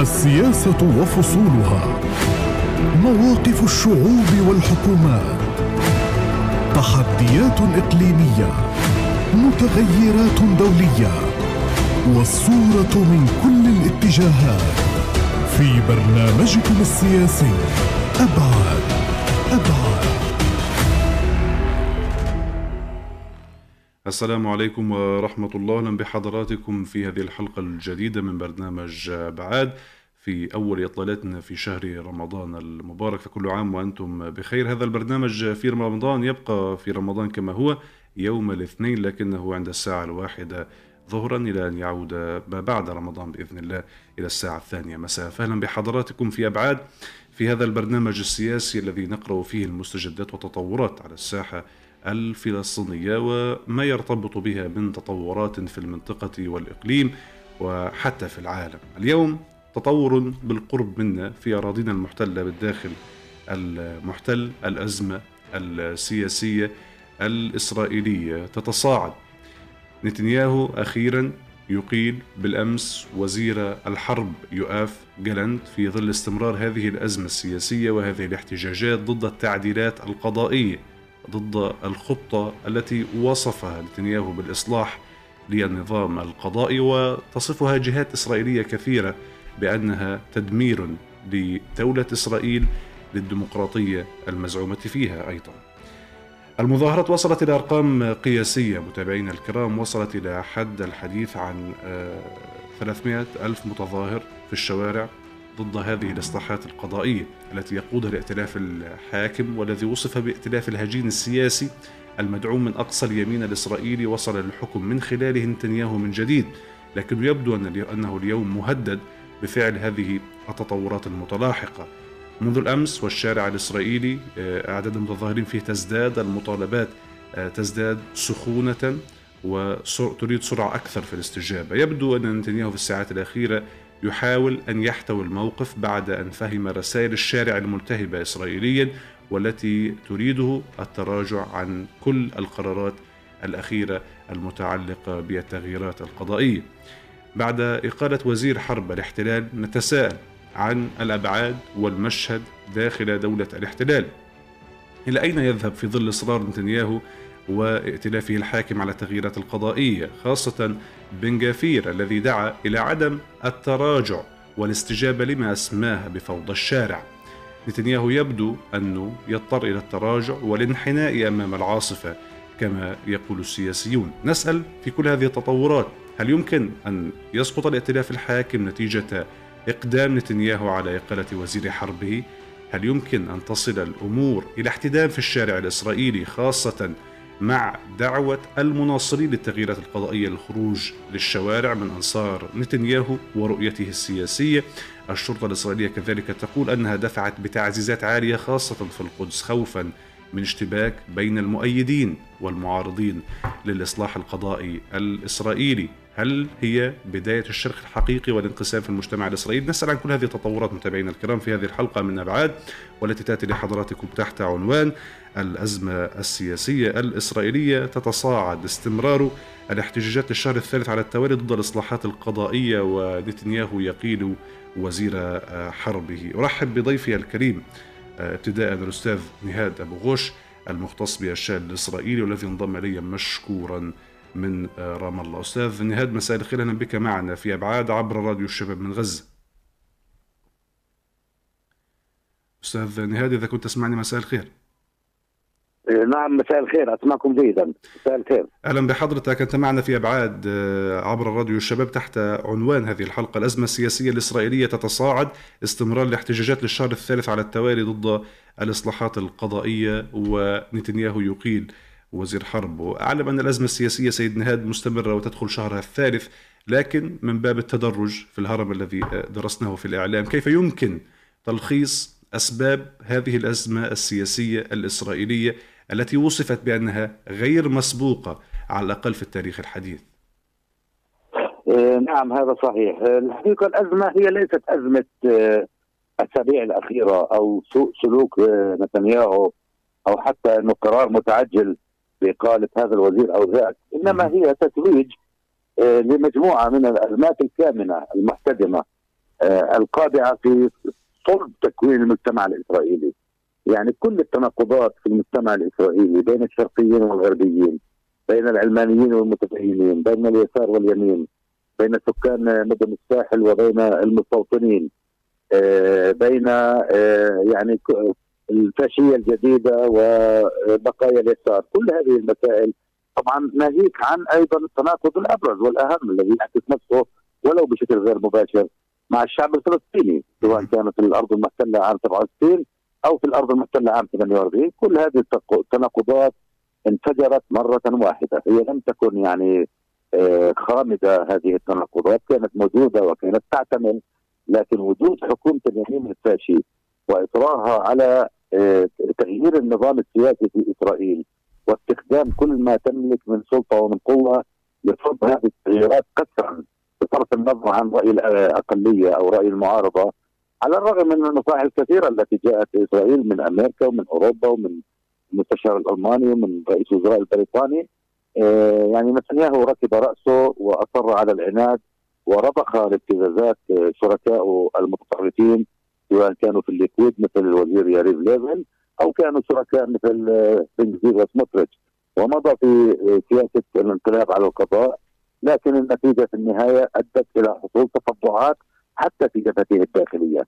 السياسة وفصولها. مواقف الشعوب والحكومات. تحديات إقليمية. متغيرات دولية. والصورة من كل الاتجاهات. في برنامجكم السياسي. أبعاد. أبعاد. السلام عليكم ورحمة الله. أهلا بحضراتكم في هذه الحلقة الجديدة من برنامج بعاد في أول إطلالتنا في شهر رمضان المبارك. فكل عام وأنتم بخير. هذا البرنامج في رمضان يبقى في رمضان كما هو يوم الاثنين لكنه عند الساعة الواحدة ظهرا إلى أن يعود ما بعد رمضان بإذن الله إلى الساعة الثانية مساء. فأهلا بحضراتكم في أبعاد في هذا البرنامج السياسي الذي نقرأ فيه المستجدات والتطورات على الساحة الفلسطينية وما يرتبط بها من تطورات في المنطقة والإقليم وحتى في العالم. اليوم تطور بالقرب منا في أراضينا المحتلة بالداخل المحتل الأزمة السياسية الإسرائيلية تتصاعد. نتنياهو أخيرا يقيل بالأمس وزير الحرب يؤاف جالنت في ظل استمرار هذه الأزمة السياسية وهذه الاحتجاجات ضد التعديلات القضائية. ضد الخطة التي وصفها نتنياهو بالإصلاح للنظام القضائي وتصفها جهات إسرائيلية كثيرة بأنها تدمير لدولة إسرائيل للديمقراطية المزعومة فيها أيضا. المظاهرات وصلت إلى أرقام قياسية. متابعينا الكرام وصلت إلى حد الحديث عن 300 ألف متظاهر في الشوارع. ضد هذه الإصلاحات القضائية التي يقودها الائتلاف الحاكم والذي وصف بائتلاف الهجين السياسي المدعوم من أقصى اليمين الإسرائيلي وصل للحكم من خلاله نتنياهو من جديد. لكن يبدو أنه اليوم مهدد بفعل هذه التطورات المتلاحقة. منذ الأمس والشارع الإسرائيلي أعداد المتظاهرين فيه تزداد المطالبات تزداد سخونة وتريد سرعة أكثر في الاستجابة. يبدو أن نتنياهو في الساعات الأخيرة يحاول أن يحتوي الموقف بعد أن فهم رسائل الشارع الملتهبة إسرائيليا والتي تريده التراجع عن كل القرارات الأخيرة المتعلقة بالتغييرات القضائية. بعد إقالة وزير حرب الاحتلال نتساءل عن الأبعاد والمشهد داخل دولة الاحتلال. إلى أين يذهب في ظل إصرار نتنياهو وائتلافه الحاكم على التغييرات القضائية خاصة بن جافير الذي دعا إلى عدم التراجع والاستجابة لما أسماه بفوضى الشارع نتنياهو يبدو أنه يضطر إلى التراجع والانحناء أمام العاصفة كما يقول السياسيون نسأل في كل هذه التطورات هل يمكن أن يسقط الائتلاف الحاكم نتيجة إقدام نتنياهو على إقالة وزير حربه؟ هل يمكن أن تصل الأمور إلى احتدام في الشارع الإسرائيلي خاصة مع دعوة المناصرين للتغييرات القضائية للخروج للشوارع من أنصار نتنياهو ورؤيته السياسية. الشرطة الإسرائيلية كذلك تقول أنها دفعت بتعزيزات عالية خاصة في القدس خوفا من اشتباك بين المؤيدين والمعارضين للإصلاح القضائي الإسرائيلي. هل هي بداية الشرخ الحقيقي والانقسام في المجتمع الإسرائيلي؟ نسأل عن كل هذه التطورات متابعينا الكرام في هذه الحلقة من أبعاد والتي تأتي لحضراتكم تحت عنوان الأزمة السياسية الإسرائيلية تتصاعد استمرار الاحتجاجات للشهر الثالث على التوالي ضد الإصلاحات القضائية ونتنياهو يقيل وزير حربه أرحب بضيفي الكريم ابتداء الأستاذ نهاد أبو غوش المختص بالشأن الإسرائيلي والذي انضم إلي مشكورا من رام الله. أستاذ نهاد مساء الخير أهلا بك معنا في أبعاد عبر راديو الشباب من غزة. أستاذ نهاد إذا كنت تسمعني مساء الخير. نعم مساء الخير. أسمعكم جيدا. مساء الخير. أهلا بحضرتك. أنت معنا في أبعاد عبر راديو الشباب تحت عنوان هذه الحلقة. الأزمة السياسية الإسرائيلية تتصاعد استمرار الاحتجاجات للشهر الثالث على التوالي ضد الإصلاحات القضائية ونتنياهو يقيل. وزير حرب وأعلم أن الأزمة السياسية سيد نهاد مستمرة وتدخل شهرها الثالث لكن من باب التدرج في الهرم الذي درسناه في الإعلام كيف يمكن تلخيص أسباب هذه الأزمة السياسية الإسرائيلية التي وصفت بأنها غير مسبوقة على الأقل في التاريخ الحديث. نعم هذا صحيح، الحقيقة الأزمة هي ليست أزمة الأسابيع الأخيرة أو سوء سلوك نتنياهو أو حتى إنه قرار متعجل باقاله هذا الوزير أو ذاك، إنما هي تتويج لمجموعة من الازمات الكامنة المحتدمة القادعة في صلب تكوين المجتمع الإسرائيلي. يعني كل التناقضات في المجتمع الإسرائيلي بين الشرقيين والغربيين بين العلمانيين والمتدينين بين اليسار واليمين بين سكان مدن الساحل وبين المستوطنين آه، بين آه، يعني الفاشية الجديدة وبقايا اليسار. كل هذه المسائل طبعا ناهيك عن أيضا التناقض الأبرز والأهم الذي يعكس نفسه ولو بشكل غير مباشر مع الشعب الفلسطيني سواء كانت في الأرض المحتلة عام 67 أو في الأرض المحتلة عام 48 كل هذه التناقضات انفجرت مرة واحدة. هي لم تكن يعني آه، خامدة هذه التناقضات. كانت موجودة وكانت تعتمل لكن وجود حكومة اليمين الفاشي وإصرارها على تغيير النظام السياسي في إسرائيل واستخدام كل ما تملك من سلطة ومن قوة لفرض هذه التغييرات قسرا بصرف النظر عن رأي الاقليه أو رأي المعارضة على الرغم من النصائح الكثيرة التي جاءت إسرائيل من أمريكا ومن أوروبا ومن المستشار الألماني ومن رئيس الوزراء البريطاني آه، يعني نتنياهو ركب رأسه وأصر على العناد ورضخ لابتزازات شركائه المتطرفين سواء كانوا في الليكود مثل الوزير ياريف ليفن أو كانوا شركاء مثل بن غفير وسموتريتش ومضى في سياسة الانقلاب على القضاء لكن النتيجة في النهاية أدت إلى حصول تصدعات حتى في جبهته الداخلية.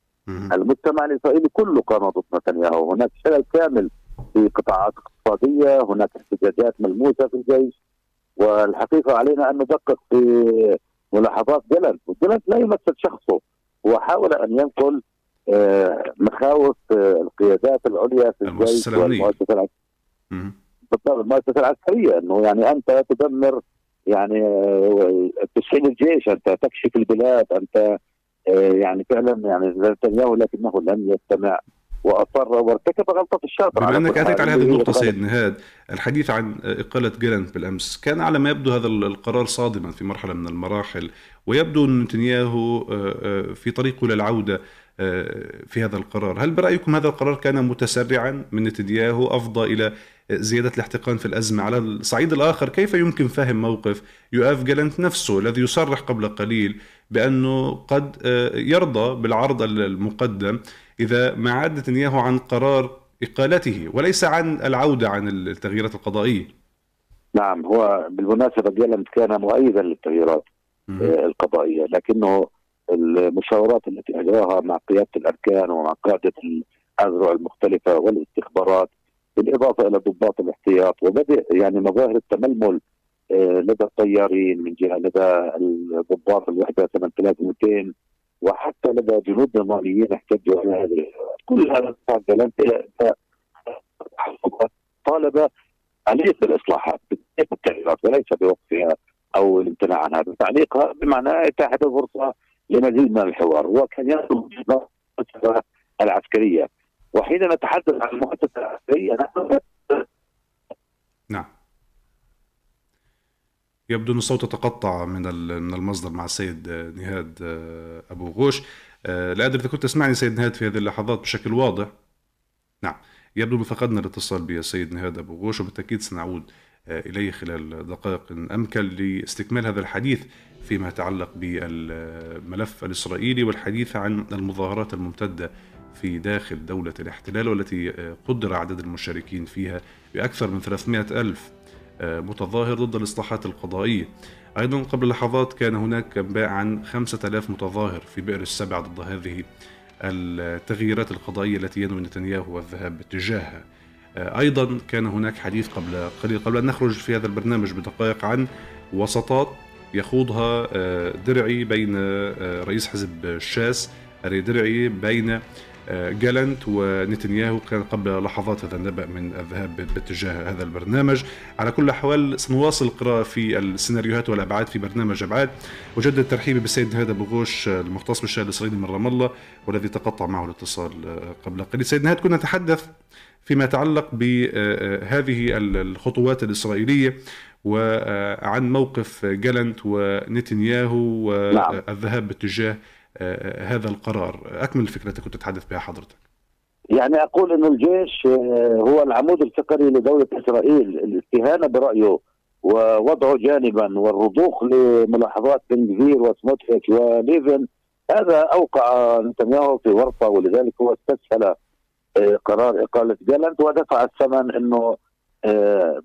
المجتمع الإسرائيلي كله قام ضد نتنياهو، هناك شلل كامل في قطاعات اقتصادية، هناك احتجاجات ملموسة في الجيش والحقيقة علينا أن ندقق في ملاحظات جلال، وجلال لا يمثل شخصه، هو حاول أن ينقل مخاوف آه، القيادات العليا في الجيش والمؤسسة العسكريه بالضبط المؤسسة العسكرية إنه يعني أنت تدمر يعني آه، تشحين الجيش أنت تكشف البلاد أنت يعني فعلا يعني نتنياهو لكنه لم يستمع وأصر وارتكب غلطة الشاطر بما أنك أتيت على هذه النقطة سيد نهاد الحديث عن إقالة جيلانت بالأمس كان على ما يبدو هذا القرار صادما في مرحلة من المراحل ويبدو أن نتنياهو في طريقه للعودة في هذا القرار. هل برأيكم هذا القرار كان متسرعا من نتنياهو أفضى إلى زيادة الاحتقان في الأزمة؟ على الصعيد الآخر كيف يمكن فهم موقف يؤاف جالنت نفسه الذي يصرح قبل قليل بأنه قد يرضى بالعرض المقدم إذا ما عاد نتنياهو عن قرار إقالته وليس عن العودة عن التغييرات القضائية؟ نعم هو بالمناسبة جالنت كان مؤيدا للتغييرات القضائية لكنه المشاورات التي أجراها مع قيادة الأركان ومع قاده الأذرع المختلفة والاستخبارات بالإضافة إلى ضباط الاحتياط وبدأ يعني مظاهر التململ آه، لدى الطيارين من جهة لدى الضباط الوحدة 8200 وحتى لدى جنود نظاميين احتجوا على هذه كل هذا طالب عمليه الاصلاحات بالتغييرات وليس بوقفها أو الامتناع عنها بتعليقها بمعنى اتاحه الفرصة لمزيد من الحوار. وكان يطلب العسكرية. وحين نتحدث عن المؤسسة العسكرية نحن نعم. يبدو أن الصوت تقطع من من المصدر مع السيد نهاد آه، أبو غوش. آه، لا أدري إذا كنت تسمعني سيد نهاد في هذه اللحظات بشكل واضح. نعم. يبدو فقدنا الاتصال بالسيد نهاد أبو غوش وبالتأكيد سنعود آه، إليه خلال دقائق أمكن لاستكمال هذا الحديث. فيما يتعلق بالملف الإسرائيلي والحديث عن المظاهرات الممتدة في داخل دولة الاحتلال والتي قدر عدد المشاركين فيها بأكثر من 300 ألف متظاهر ضد الإصلاحات القضائية. أيضا قبل لحظات كان هناك أنباء عن 5000 متظاهر في بئر السبع ضد هذه التغييرات القضائية التي ينوي نتنياهو الذهاب باتجاهها. أيضا كان هناك حديث قبل قليل قبل أن نخرج في هذا البرنامج بدقائق عن وسطات يخوضها آه، درعي بين آه، رئيس حزب الشاس أري درعي بين آه، جالنت ونتنياهو كان قبل لحظات هذا النبأ من الذهاب باتجاه هذا البرنامج. على كل الأحوال سنواصل القراءة في السيناريوهات والأبعاد في برنامج أبعاد. وجدد ترحيبي بالسيد نهاد أبو غوش المختص بالشأن الإسرائيلي من رام الله والذي تقطع معه الاتصال قبل قليل. سيد نهاد كنا نتحدث فيما يتعلق بهذه الخطوات الإسرائيلية. وعن موقف جالنت ونتنياهو والذهاب باتجاه آه، هذا القرار. أكمل الفكرة التي كنت تتحدث بها حضرتك. يعني أقول أن الجيش آه، هو العمود الفقري لدولة إسرائيل. الاستهانة برأيه ووضعه جانبا والرضوخ لملاحظات بن جفير وسموتريتش وليفن هذا أوقع نتنياهو في ورطة ولذلك هو استسهل آه، قرار إقالة جالنت ودفع الثمن إنه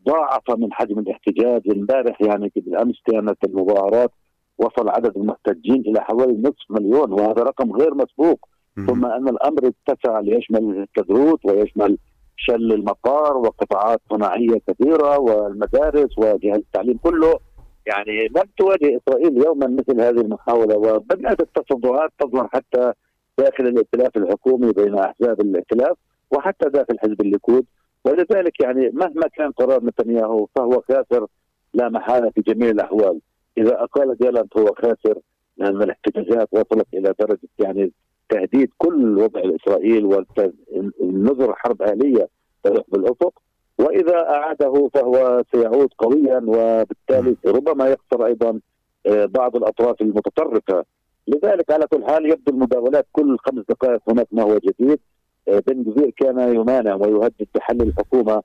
ضاعف من حجم الاحتجاج. امبارح يعني بالامس كانت المظاهرات وصل عدد المحتجين إلى حوالي نصف مليون وهذا رقم غير مسبوق. ثم أن الأمر اتسع ليشمل الكدروت ويشمل شل المطار وقطاعات صناعية كثيره والمدارس وجهاز التعليم كله. يعني لم تواجه إسرائيل يوما مثل هذه المحاولة وبدأت التصدعات تظهر حتى داخل الائتلاف الحكومي بين أحزاب الائتلاف وحتى داخل حزب الليكود. ولذلك يعني مهما كان قرار نتنياهو فهو خاسر لا محالة في جميع الأحوال. إذا أقال جالنت هو خاسر لأن الاحتجاجات وصلت إلى درجة يعني تهديد كل وضع إسرائيل والنظر حرب آلية تلوح بالأفق. وإذا أعاده فهو سيعود قويا وبالتالي ربما يخسر أيضا آه، بعض الأطراف المتطرفة. لذلك على كل حال يبدو المداولات كل خمس دقائق هناك ما هو جديد. بن جزير كان يمانع ويهدد بحل الحكومة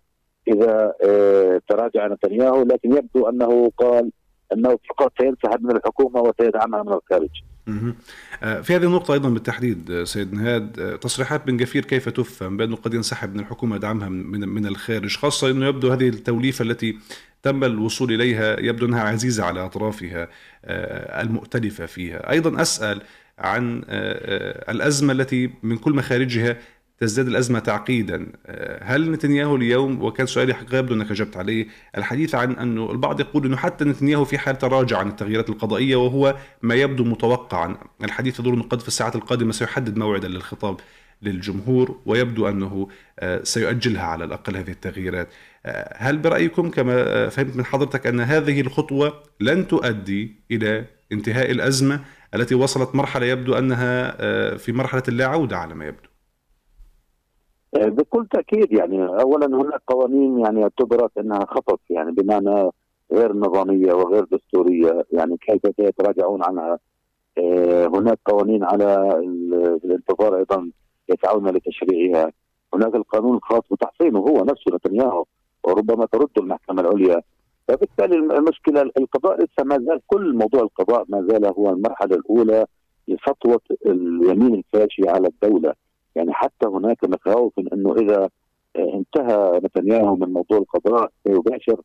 إذا آه، تراجع نتنياهو لكن يبدو أنه قال أنه فقط سينسحب من الحكومة وسيدعمها من الخارج. آه، في هذه النقطة أيضا بالتحديد آه، سيد نهاد تصريحات بن جفير كيف تفهم بأنه قد ينسحب من الحكومة دعمها من, من الخارج خاصة أنه يبدو هذه التوليفة التي تم الوصول إليها يبدو أنها عزيزة على أطرافها المؤتلفة فيها أيضا أسأل عن الأزمة التي من كل مخارجها تزداد الأزمة تعقيدا. آه، هل نتنياهو اليوم وكان سؤالي حقيقة يبدو أنك أجبت عليه الحديث عن أنه البعض يقول أنه حتى نتنياهو في حال تراجع عن التغييرات القضائية وهو ما يبدو متوقعا. الحديث يدور أنه قد في الساعات القادمة سيحدد موعدا للخطاب للجمهور ويبدو أنه آه، سيؤجلها على الأقل هذه التغييرات. آه، هل برأيكم كما فهمت من حضرتك أن هذه الخطوة لن تؤدي إلى انتهاء الأزمة التي وصلت مرحلة يبدو أنها في مرحلة اللا عودة على ما يبدو؟ بكل تأكيد يعني اولا هناك قوانين يعني اعتبرت إنها خطط يعني بمعنى غير نظامية وغير دستورية يعني كيف سيتراجعون عنها؟ آه، هناك قوانين على الانتظار أيضا يسعون لتشريعها. هناك القانون الخاص بتحصينه هو نفسه نتنياهو وربما ترد المحكمة العليا. فبالتالي المشكلة القضاء لسه ما زال كل موضوع القضاء ما زال هو المرحلة الأولى لسطوة اليمين الفاشي على الدولة. يعني حتى هناك مخاوف من أنه إذا انتهى نتنياهو من موضوع القضاء سيباشر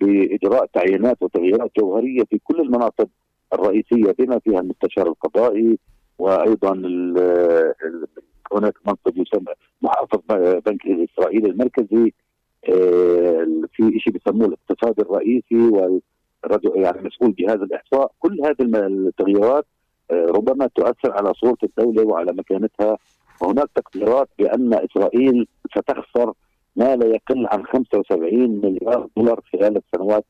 بإجراء تعيينات وتغييرات جوهرية في كل المناصب الرئيسية بما فيها المستشار القضائي وأيضا هناك منصب يسمى محافظ بنك إسرائيل المركزي آه، في شيء بيسموه الاقتصاد الرئيسي والرجل يعني مسؤول جهاز الإحصاء. كل هذه التغييرات آه، ربما تؤثر على صورة الدولة وعلى مكانتها وهناك تقديرات بأن إسرائيل ستخسر ما لا يقل عن 75 مليار دولار خلال السنوات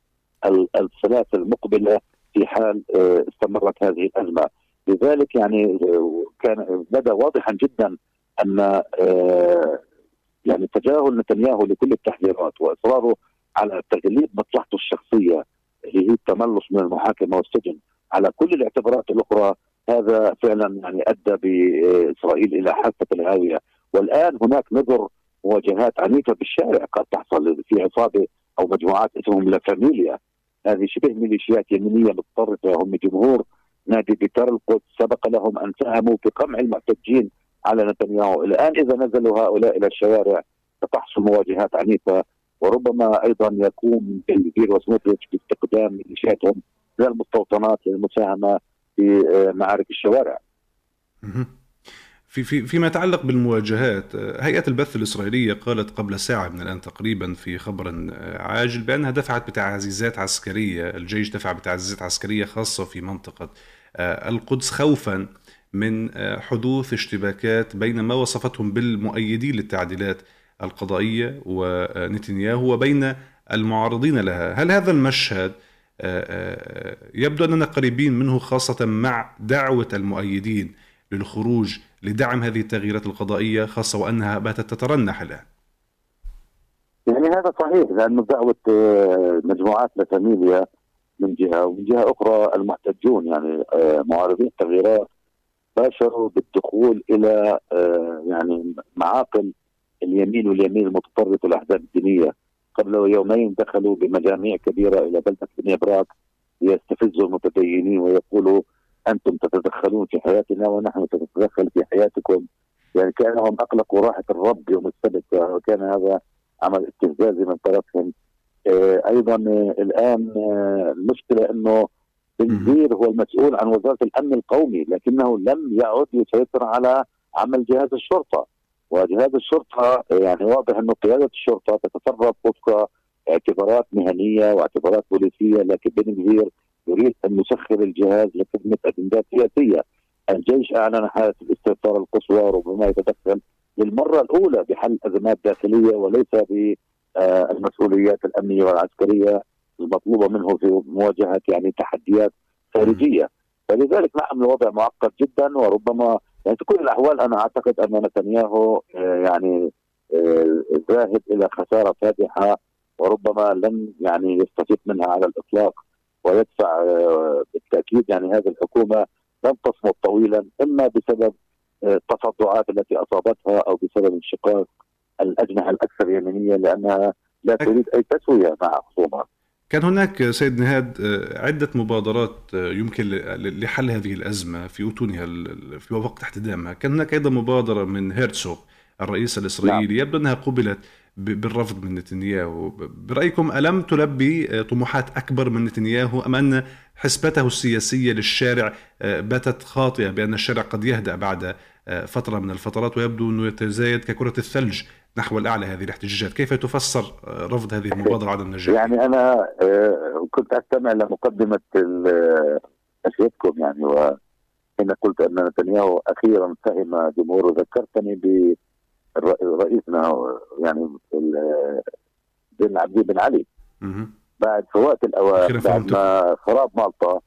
الثلاث المقبلة في حال آه، استمرت هذه الأزمة، لذلك يعني آه، كان بدا واضحا جدا أن آه، يعني تجاهل نتنياهو لكل التحذيرات وإصراره على تغليب مصلحته الشخصية اللي هي التملص من المحاكمه والسجن على كل الاعتبارات الأخرى هذا فعلا يعني أدى بإسرائيل إلى حافه الهاويه والآن هناك نظر مواجهات عنيفة بالشارع قد تحصل في عصابة أو مجموعات اسمهم لا فاميليا هذه شبه ميليشيات يمينية متطرفة. هم جمهور نادي بيتر القدس. سبق لهم أن ساهموا في قمع المحتجين على نتنياهو. الآن إذا نزلوا هؤلاء إلى الشوارع ستحصل مواجهات عنيفة وربما أيضا يقوم بن وسموتريتش باستخدام ميليشياتهم. من المستوطنات للمساهمة في آه، معارك الشوارع. في في فيما يتعلق بالمواجهات هيئة البث الإسرائيلية قالت قبل ساعة من الآن تقريبا في خبر عاجل بأنها دفعت بتعزيزات عسكرية الجيش دفع بتعزيزات عسكرية خاصة في منطقة آه، القدس خوفا من آه، حدوث اشتباكات بين ما وصفتهم بالمؤيدين للتعديلات القضائية ونتنياهو وبين المعارضين لها. هل هذا المشهد آه، آه، يبدو أننا قريبين منه خاصة مع دعوة المؤيدين للخروج لدعم هذه التغييرات القضائية خاصة وأنها باتت تترنح الآن. يعني هذا صحيح لأنه دعوة آه، مجموعات لفاميليا من جهة ومن جهة أخرى المحتجون يعني معارضين التغييرات باشروا بالدخول إلى يعني معاقل اليمين واليمين المتطرف والأحزاب الدينية. قبل يومين دخلوا بمجاميع كبيرة إلى بلدة بني براك ليستفزوا المتدينين ويقولوا أنتم تتدخلون في حياتنا ونحن نتدخل في حياتكم. يعني كأنهم أقلقوا راحة الرب يوم السبت وكان هذا عمل استفزازي من طرفهم. آه، أيضا آه، الآن آه، المشكلة إنه بنزير هو المسؤول عن وزارة الأمن القومي لكنه لم يعد يسيطر على عمل جهاز الشرطة. وجهاز الشرطة يعني واضح إنه قيادة الشرطة تتصرف وفق اعتبارات مهنية واعتبارات بوليسية لكن بن يريد أن يسخر الجهاز لخدمة أجندات سياسية. الجيش أعلن حالة الاستئثار القصوى ربما يتدخل للمرة الأولى بحل أزمات داخلية وليس بالمسؤوليات الأمنية والعسكرية المطلوبة منه في مواجهة يعني تحديات خارجية. فلذلك نعم الوضع معقد جدا وربما يعني في كل الأحوال أنا أعتقد أن نتنياهو آه، يعني آه، ذاهب إلى خسارة فادحة وربما لن يعني يستفيد منها على الإطلاق ويدفع آه، بالتأكيد يعني هذه الحكومة لن تصمد طويلا إما بسبب التصدعات التي أصابتها أو بسبب انشقاق الأجنحة الأكثر يمينية لأنها لا تريد أي تسوية مع خصومها. كان هناك سيد نهاد آه، عدة مبادرات آه، يمكن لحل هذه الأزمة في أتونها في وقت احتدامها كان هناك أيضا مبادرة من هيرتسوغ الرئيس الإسرائيلي نعم. يبدو أنها قبلت بالرفض من نتنياهو برأيكم ألم تلبي آه، طموحات أكبر من نتنياهو أم أن حسبته السياسية للشارع باتت خاطئة بأن الشارع قد يهدأ بعد فترة من الفترات ويبدو أنه يتزايد ككرة الثلج نحو الأعلى هذه الاحتجاجات كيف تفسر رفض هذه المبادرة عدم النجاح يعني أنا آه، كنت أستمع لمقدمة أشياءكم يعني وحين قلت أن نتنياهو أخيرا فهم جمهوره ذكرتني برئيسنا يعني بن عبد بن علي. بعد فوات الأوان بعد ما خراب مالطا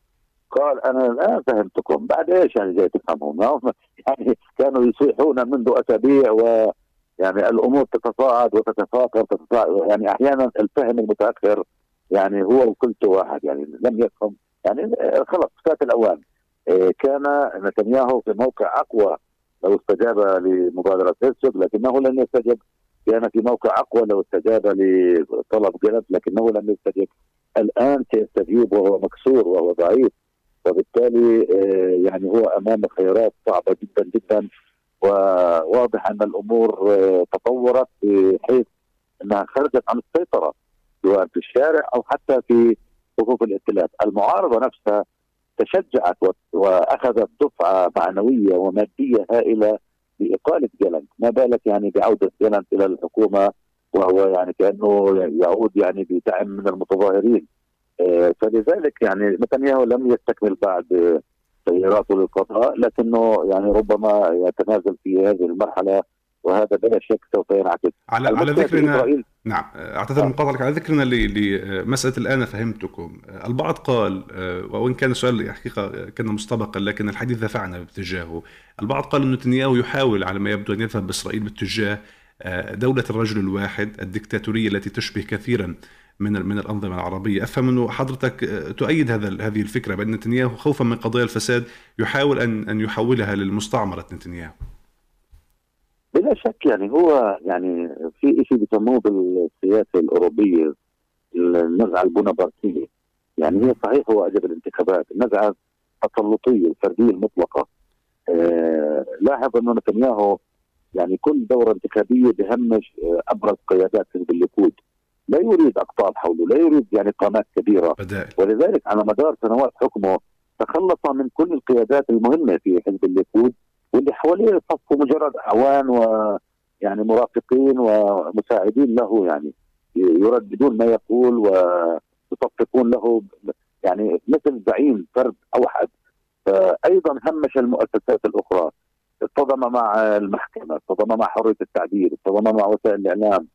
قال أنا الان فهمتكم. بعد إيش يعني جاي تفهمون يعني كانوا يصيحون منذ أسابيع و يعني الأمور تتصاعد وتتفاقم تتصاعد. يعني أحيانا الفهم المتأخر يعني هو وكلته واحد يعني لم يفهم. يعني خلص فات الأوان. إيه، كان نتنياهو في موقع أقوى لو استجاب لمبادرة هيرسوغ لكنه لم يستجب. كان في موقع أقوى لو استجاب لطلب جلب لكنه لم يستجب. الآن سيستجيب وهو مكسور وهو ضعيف. وبالتالي إيه، يعني هو أمام خيارات صعبة جدا جدا وواضح أن الأمور آه، تطورت بحيث إنها خرجت عن السيطرة سواء في الشارع أو حتى في صفوف الائتلاف، المعارضة نفسها تشجعت وأخذت دفعة معنوية ومادية هائلة باقاله جلنت، ما بالك يعني بعودة جلنت إلى الحكومة وهو يعني كأنه يعود يعني بدعم من المتظاهرين. آه، فلذلك يعني نتنياهو لم يستكمل بعد تغييراته للقضاء لكنه يعني ربما يتنازل في هذه المرحلة وهذا بلا شك سوف ينعكس. على على ذكرنا نعم أعتذر مقاطعك على ذكرنا لمساله الآن فهمتكم. البعض قال وإن كان السؤال حقيقة كان مستبقا لكن الحديث دفعنا باتجاهه. البعض قال إن نتنياهو يحاول على ما يبدو أن يذهب بإسرائيل باتجاه دولة الرجل الواحد الدكتاتورية التي تشبه كثيرا من من الأنظمة العربية، أفهم أنه حضرتك آه، تؤيد هذا هذه الفكرة بأن نتنياهو خوفا من قضايا الفساد يحاول ان أن يحولها للمستعمرة نتنياهو. بلا شك يعني هو يعني في شيء بيسموه بالسياسة الأوروبية النزعة البونابرتية يعني هي صحيح هو اجب الانتخابات، النزعة التسلطية الفردية المطلقة. آه لاحظ أنه نتنياهو يعني كل دورة انتخابية بهمش آه، أبرز قيادات حزب الليكود لا يريد أقطاب حوله لا يريد يعني قامات كبيرة. بدأ. ولذلك على مدار سنوات حكمه تخلص من كل القيادات المهمة في حزب الليكود واللي حواليه صفوا مجرد أعوان و يعني مرافقين ومساعدين له يعني. يرددون ما يقول ويصفقون له يعني مثل زعيم فرد أوحد. فايضا همش المؤسسات الأخرى. اصطدم مع المحكمة اصطدم مع حرية التعبير اصطدم مع وسائل الإعلام.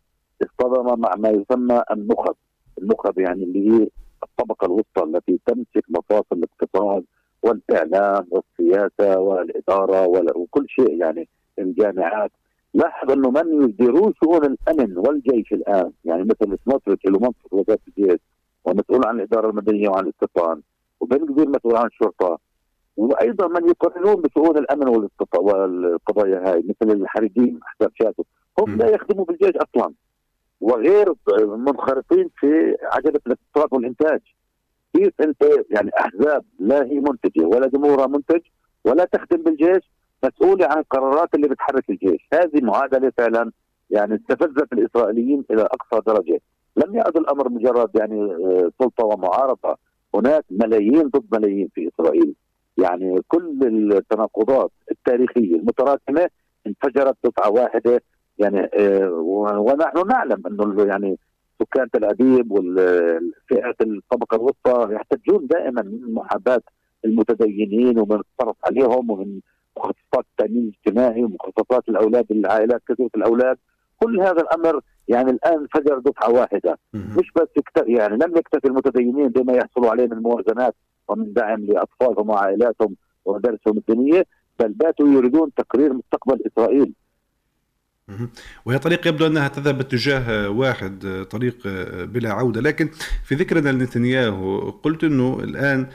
اصطدم مع ما يسمى النخب. النخب يعني اللي هي الطبقة الوسطى التي تمسك مفاصل الاقتصاد والإعلام والسياسة والإدارة وكل شيء يعني الجامعات لاحظ إنه من يديرون شؤون الأمن والجيش الآن. يعني مثل سموتريتش له منصب وزارة الجيش ومسؤول عن الإدارة المدنية وعن الاستيطان وبن كبير مسؤول عن الشرطة. وأيضا من يقررون بشؤون الأمن والقضايا هاي مثل الحريدين حساب شاتو هم لا يخدموا بالجيش أصلا. وغير منخرطين في عجلة الاقتصاد والإنتاج. كيف انت يعني أحزاب لا هي منتجة ولا جمهورها منتج ولا تخدم بالجيش مسؤولة عن القرارات اللي بتحرك الجيش، هذه معادلة فعلا يعني استفزت الإسرائيليين إلى أقصى درجة، لم يعد الأمر مجرد يعني آه، سلطة ومعارضة، هناك ملايين ضد ملايين في إسرائيل، يعني كل التناقضات التاريخية المتراكمة انفجرت دفعه واحدة يعني آه، ونحن نعلم إنه يعني سكان تل أبيب والفئات الطبقة الوسطى يحتجون دائما من محاباه المتدينين ومن الصرف عليهم ومن مخصصات التامين الاجتماعي ومخصصات الأولاد العائلات كثيرة الأولاد. كل هذا الأمر يعني الآن فجر دفعة واحدة. مش بس يعني لم يكتفي المتدينين بما يحصلوا عليه من موازنات ومن دعم لأطفالهم وعائلاتهم ومدارسهم الدينية بل باتوا يريدون تقرير مستقبل إسرائيل. وهي طريق يبدو أنها تذهب باتجاه واحد طريق بلا عودة. لكن في ذكرنا لنتنياهو قلت إنه الآن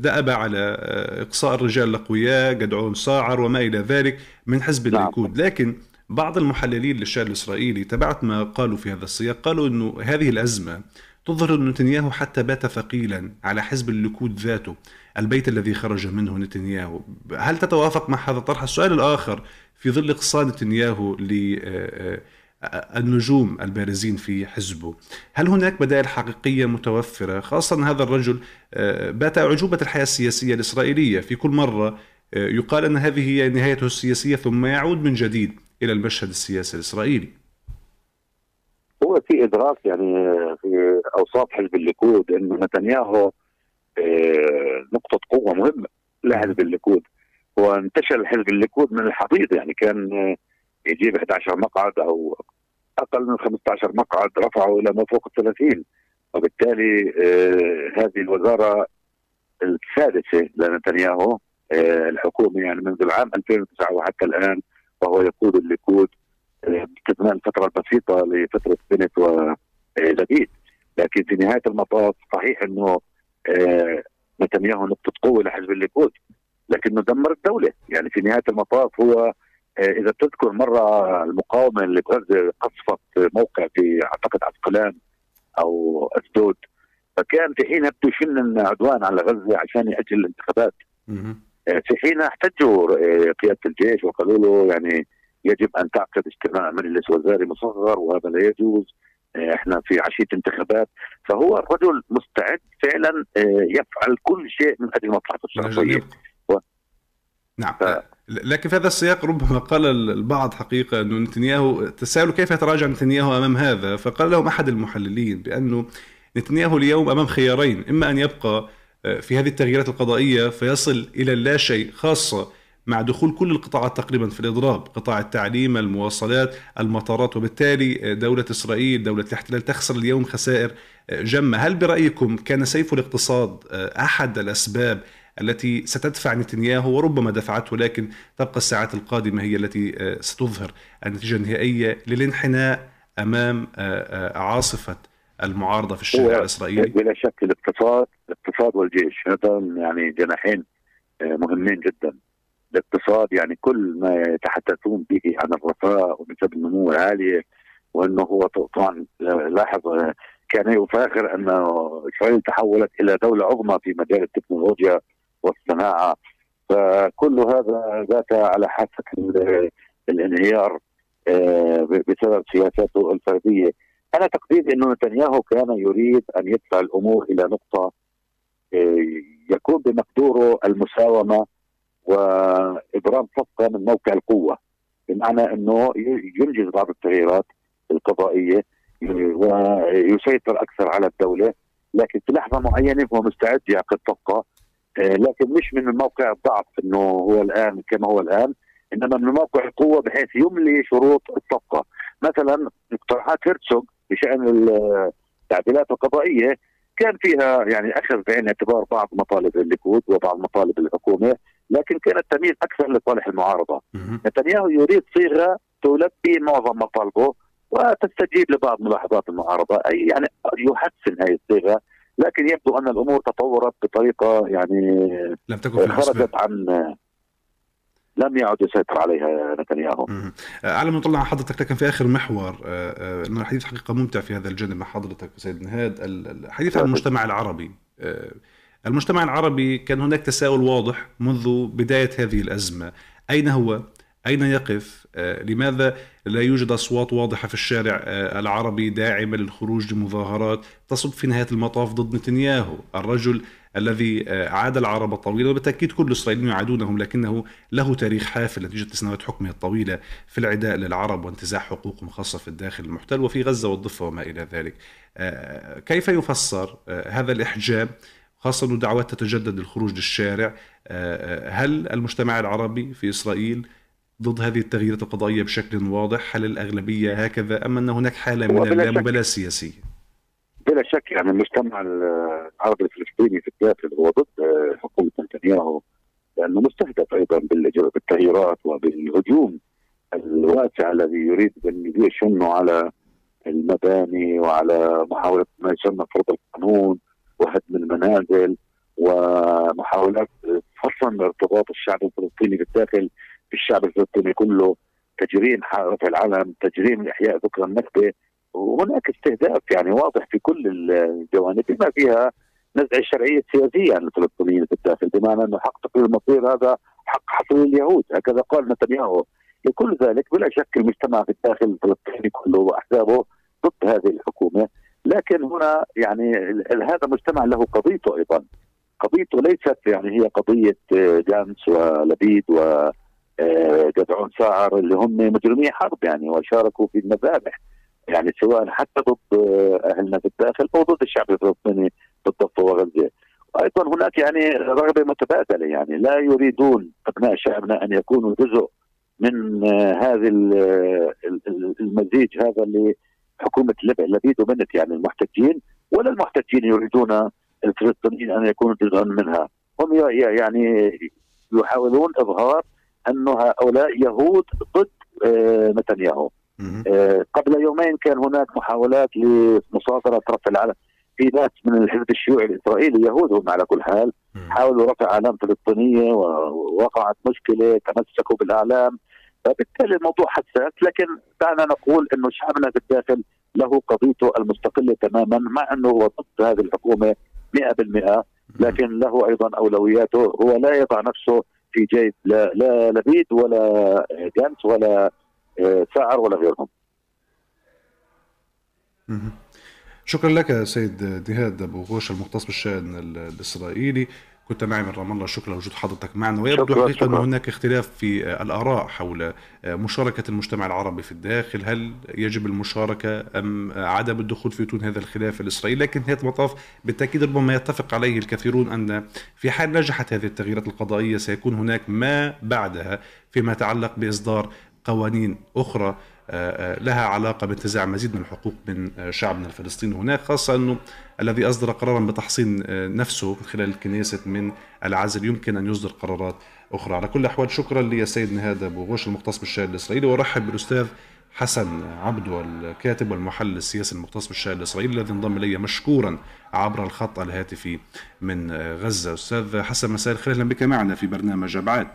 دأب على إقصاء الرجال الأقوياء جدعون ساعر وما إلى ذلك من حزب نعم. الليكود لكن بعض المحللين للشارع الإسرائيلي تبعت ما قالوا في هذا السياق قالوا إنه هذه الأزمة تظهر أن نتنياهو حتى بات ثقيلا على حزب الليكود ذاته. البيت الذي خرج منه نتنياهو. هل تتوافق مع هذا الطرح؟ السؤال الآخر في ظل إقصاء نتنياهو للنجوم البارزين في حزبه هل هناك بدائل حقيقية متوفرة؟ خاصة أن هذا الرجل آه، بات أعجوبة الحياة السياسية الإسرائيلية. في كل مرة آه، يقال أن هذه هي نهايته السياسية ثم يعود من جديد إلى المشهد السياسي الإسرائيلي. هو في إدراك يعني في اوساط حزب الليكود انه نتنياهو آه، نقطة قوة مهمة. لحزب الليكود. وانتشل حزب الليكود من الحضيض يعني كان يجيب 11 مقعد أو أقل من 15 مقعد رفعوا إلى ما فوق ال 30 وبالتالي آه، هذه الوزارة السادسة لنتنياهو آه، الحكومة يعني منذ العام 2009 وحتى الآن وهو يقود الليكود باستثناء الفترة البسيطة لفترة بينيت ولابيد لكن في نهاية المطاف صحيح إنه آه، نتنياهو نقطة قوة لحزب الليكود لكنه دمر الدولة. يعني في نهاية المطاف هو آه، إذا بتذكر مرة المقاومة اللي بغزة قصفت موقع في أعتقد عسقلان أو أسدود فكان في حينها بده يشن عدوان على غزة عشان يأجل الانتخابات. آه، في حينها احتجوا قيادة الجيش وقالوا له يعني يجب أن تعقد اجتماع مجلس وزاري مصغر وهذا لا يجوز. آه، إحنا في عشية انتخابات فهو الرجل مستعد فعلا آه، يفعل كل شيء من أجل مصلحته الشخصية. و... نعم. ف... لكن في هذا السياق ربما قال البعض حقيقة انه نتنياهو تساءلوا كيف يتراجع نتنياهو أمام هذا؟ فقال لهم أحد المحللين بانه نتنياهو اليوم أمام خيارين إما أن يبقى آه، في هذه التغييرات القضائية فيصل إلى اللا شيء خاصة مع دخول كل القطاعات تقريبا في الإضراب قطاع التعليم المواصلات المطارات. وبالتالي دولة إسرائيل دولة الاحتلال تخسر اليوم خسائر جمة. هل برأيكم كان سيف الاقتصاد أحد الأسباب التي ستدفع نتنياهو؟ وربما دفعته لكن تبقى الساعات القادمة هي التي ستظهر النتيجة النهائية للانحناء أمام عاصفة المعارضة في الشارع الإسرائيلي. بلا شك الاقتصاد الاقتصاد والجيش هذا يعني جناحين مهمين جدا. الاقتصاد يعني كل ما يتحدثون به عن الرفاه ونسب النمو العالية وأنه هو طبعا لاحظ كان يفاخر أن إسرائيل تحولت إلى دولة عظمى في مجال التكنولوجيا والصناعة. فكل هذا ذات على حافه الانهيار آه، بسبب سياساته الفردية. أنا تقديري أنه نتنياهو كان يريد أن يدفع الأمور إلى نقطة آه، يكون بمقدوره المساومة وإبرام صفقة من موقع القوة بمعنى إنه ينجز بعض التغييرات القضائية ويسيطر أكثر على الدولة لكن في لحظة معينة هو مستعد يعقد صفقة آه، لكن مش من موقع الضعف إنه هو الآن كما هو الآن إنما من موقع القوة بحيث يملي شروط الصفقة. مثلا اقتراحات هيرتسوغ بشأن التعديلات القضائية كان فيها يعني أخذ بعين الاعتبار بعض مطالب الليكود وبعض مطالب الحكومة لكن كانت تميل أكثر لصالح المعارضة. نتنياهو يريد صيغة تلبي معظم مطالبه وتستجيب لبعض ملاحظات المعارضة. أي يعني يحسن هذه الصيغة لكن يبدو أن الأمور تطورت بطريقة يعني لم تكن في خرجت عن لم يعد يسيطر عليها نتنياهو. على ما نطلع حضرتك لكن في آخر محور إنه الحديث حقيقة ممتع في هذا الجانب مع حضرتك سيد نهاد. الحديث عن المجتمع العربي المجتمع العربي كان هناك تساؤل واضح منذ بداية هذه الأزمة أين هو؟ أين يقف؟ لماذا لا يوجد أصوات واضحة في الشارع العربي داعمة للخروج لمظاهرات تصب في نهاية المطاف ضد نتنياهو الرجل الذي آه، عاد العرب الطويلة وبالتأكيد كل الإسرائيليين يعادونهم لكنه له تاريخ حافل نتيجة سنوات حكمه الطويلة في العداء للعرب وانتزاع حقوقهم خاصة في الداخل المحتل وفي غزة والضفة وما إلى ذلك آه، كيف يفسر آه، هذا الإحجام خاصة أنه دعوات تتجدد للخروج للشارع. هل المجتمع العربي في إسرائيل ضد هذه التغييرات القضائية بشكل واضح؟ هل الأغلبية هكذا أم أن هناك حالة من اللامبالاة السياسية؟ بلا شك يعني المجتمع العربي الفلسطيني في الداخل هو ضد آه، حكومة نتنياهو لأنه مستهدف أيضا بالتغييرات وبالهجوم الواسع الذي يريد أن يشن على المباني وعلى محاولة ما يسمى فرض القانون. وهدم المنازل ومحاولات فصل ارتباط الشعب الفلسطيني بالداخل بالشعب الفلسطيني كله تجريم رفع العلم تجريم إحياء ذكرى النكبة. وهناك استهداف يعني واضح في كل الجوانب بما فيها نزع الشرعية السياسية عن الفلسطينيين في الداخل بمعنى إنه حق تقرير المصير هذا حق حصول اليهود. هكذا قال نتنياهو. لكل ذلك بلا شك المجتمع في الداخل الفلسطيني كله وأحزابه ضد هذه الحكومة. لكن هنا يعني هذا المجتمع له قضيته أيضا. قضيته ليست يعني هي قضية جانس ولبيد و آه، جدعون ساعر اللي هم مجرمي حرب يعني وشاركوا في المذابح. يعني سواء حتى ضد أهلنا في الداخل أو ضد الشعب الفلسطيني بالضبط وغزة. وأيضا هناك يعني رغبة متبادلة يعني لا يريدون أبناء شعبنا أن يكونوا جزء من هذا المزيج هذا اللي حكومة لبيد وبنت يعني المحتجين ولا المحتجين يريدون الفلسطينيين أن يكونوا جزءا منها. هم يعني يحاولون إظهار انه هؤلاء يهود ضد آه، نتنياهو. آه، قبل يومين كان هناك محاولات لمصادرة رفع العلم في ناس من الحزب الشيوعي الإسرائيلي يهود هم على كل حال. حاولوا رفع اعلام فلسطينية ووقعت مشكلة تمسكوا بالإعلام. فبالتالي الموضوع حساس لكن دعنا نقول إنه شعبنا في الداخل له قضيته المستقلة تماما مع إنه هو ضد هذه الحكومة 100% لكن له أيضا أولوياته. هو لا يضع نفسه في جيب لا, لا لبيد ولا جانس ولا سعر ولا غيرهم. شكرا لك سيد نهاد أبو غوش المختص بالشأن الإسرائيلي. كنت معي من رام الله شكرا لوجود حضرتك معنا. ويبدو حقيقة أن هناك اختلاف في الآراء حول مشاركة المجتمع العربي في الداخل هل يجب المشاركة أم عدم الدخول في تون هذا الخلاف الإسرائيلي؟ لكن نهاية المطاف بالتأكيد ربما يتفق عليه الكثيرون أن في حال نجحت هذه التغييرات القضائية سيكون هناك ما بعدها فيما يتعلق بإصدار قوانين أخرى آه، لها علاقة بانتزاع مزيد من الحقوق من شعبنا الفلسطيني هناك خاصة أنه الذي أصدر قرارا بتحصين نفسه من خلال الكنيسة من العزل يمكن أن يصدر قرارات أخرى. على كل الأحوال شكرا لسيد نهاد أبو غوش المختص بالشأن الإسرائيلي وأرحب بالأستاذ حسن عبدو الكاتب والمحلل السياسي المختص بالشأن الإسرائيلي الذي انضم إلي مشكورا عبر الخط الهاتفي من غزة. أستاذ حسن مساء الخير. أهلا بك معنا في برنامج أبعاد.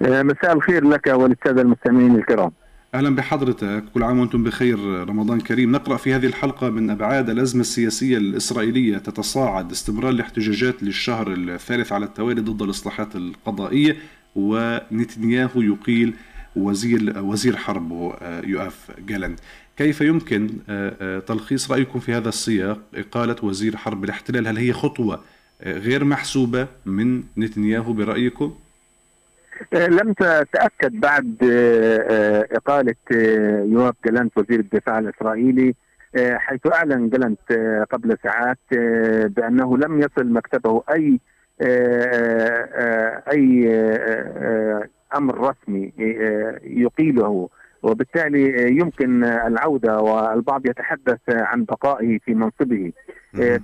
مساء الخير لك وللسادة المستمعين الكرام. أهلا بحضرتك كل عام وأنتم بخير رمضان كريم. نقرأ في هذه الحلقة من أبعاد الأزمة السياسية الإسرائيلية تتصاعد استمرار الاحتجاجات للشهر الثالث على التوالي ضد الإصلاحات القضائية ونتنياهو يقيل وزير وزير حربه آه، يؤاف جالنت كيف يمكن آه، تلخيص رأيكم في هذا السياق؟ إقالة وزير حرب الاحتلال هل هي خطوة غير محسوبة من نتنياهو برأيكم؟ آه، لم تتاكد بعد آه، آه، إقالة يواب جلانت وزير الدفاع الإسرائيلي حيث أعلن جلانت قبل ساعات بأنه لم يصل مكتبه أي أي أمر رسمي يقيله. وبالتالي يمكن العودة والبعض يتحدث عن بقائه في منصبه.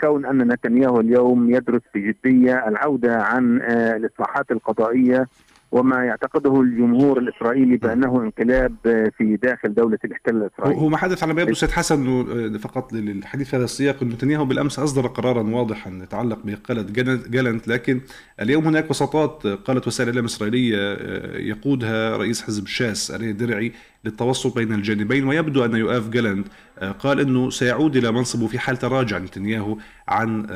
كون أن نتنياهو اليوم يدرس بجدية العودة عن الإصلاحات القضائية وما يعتقده الجمهور الإسرائيلي بأنه انقلاب في داخل دولة الاحتلال الإسرائيلي. هو ما حدث على ما يبدو سيد حسن إنه فقط للحديث في هذا السياق إنه نتنياهو بالأمس أصدر قرارا واضحا يتعلق باقاله جالنت لكن اليوم هناك وساطات قالت وسائل الاعلام الاسرائيليه آه، يقودها رئيس حزب شاس اري درعي للتوسط بين الجانبين ويبدو أن يؤاف جالنت قال أنه سيعود إلى منصبه في حال تراجع نتنياهو عن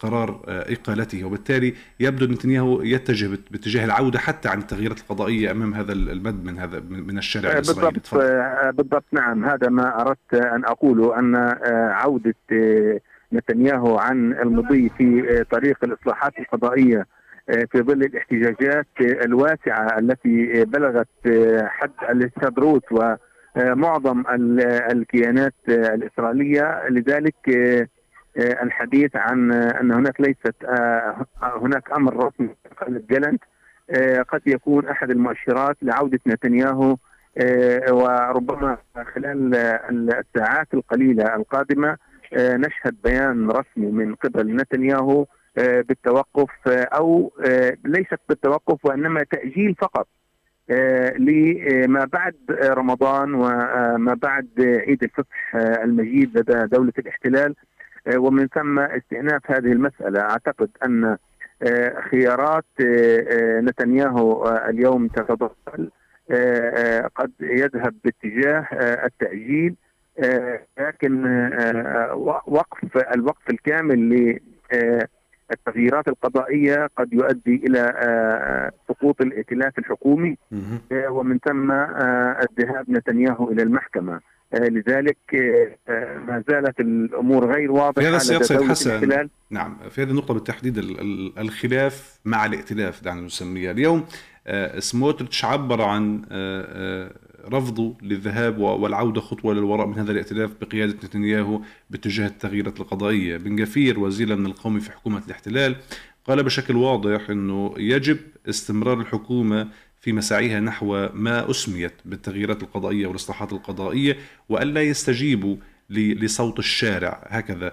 قرار إقالته. وبالتالي يبدو نتنياهو يتجه باتجاه العودة حتى عن التغييرات القضائية أمام هذا المد من هذا من الشارع الإسرائيلي. بالضبط, بالضبط نعم. هذا ما أردت أن أقوله أن عودة نتنياهو عن المضي في طريق الإصلاحات القضائية في ظل الاحتجاجات الواسعة التي بلغت حد الاستدروت ومعظم الكيانات الإسرائيلية. لذلك الحديث عن أن هناك ليست هناك أمر رسمي جلنت قد يكون أحد المؤشرات لعودة نتنياهو وربما خلال الساعات القليلة القادمة نشهد بيان رسمي من قبل نتنياهو بالتوقف أو ليست بالتوقف وإنما تأجيل فقط لما بعد رمضان وما بعد عيد الفصح المجيد لدى دولة الاحتلال ومن ثم استئناف هذه المسألة. أعتقد أن خيارات نتنياهو اليوم تتضمن قد يذهب باتجاه التأجيل لكن وقف الوقف الكامل التغييرات القضائية قد يؤدي إلى سقوط الائتلاف الحكومي ومن ثم الذهاب نتنياهو إلى المحكمة. لذلك ما زالت الأمور غير واضحة في هذا السياق سيد حسن نعم في هذه النقطة بالتحديد الخلاف مع الائتلاف دعنا نسميها. اليوم سموتريتش عبر عن رفضه للذهاب والعودة خطوة للوراء من هذا الائتلاف بقيادة نتنياهو باتجاه التغييرات القضائية. بن جفير وزير من القومي في حكومة الاحتلال قال بشكل واضح أنه يجب استمرار الحكومة في مساعيها نحو ما أسميت بالتغييرات القضائية والإصلاحات القضائية وألا يستجيبوا لصوت الشارع. هكذا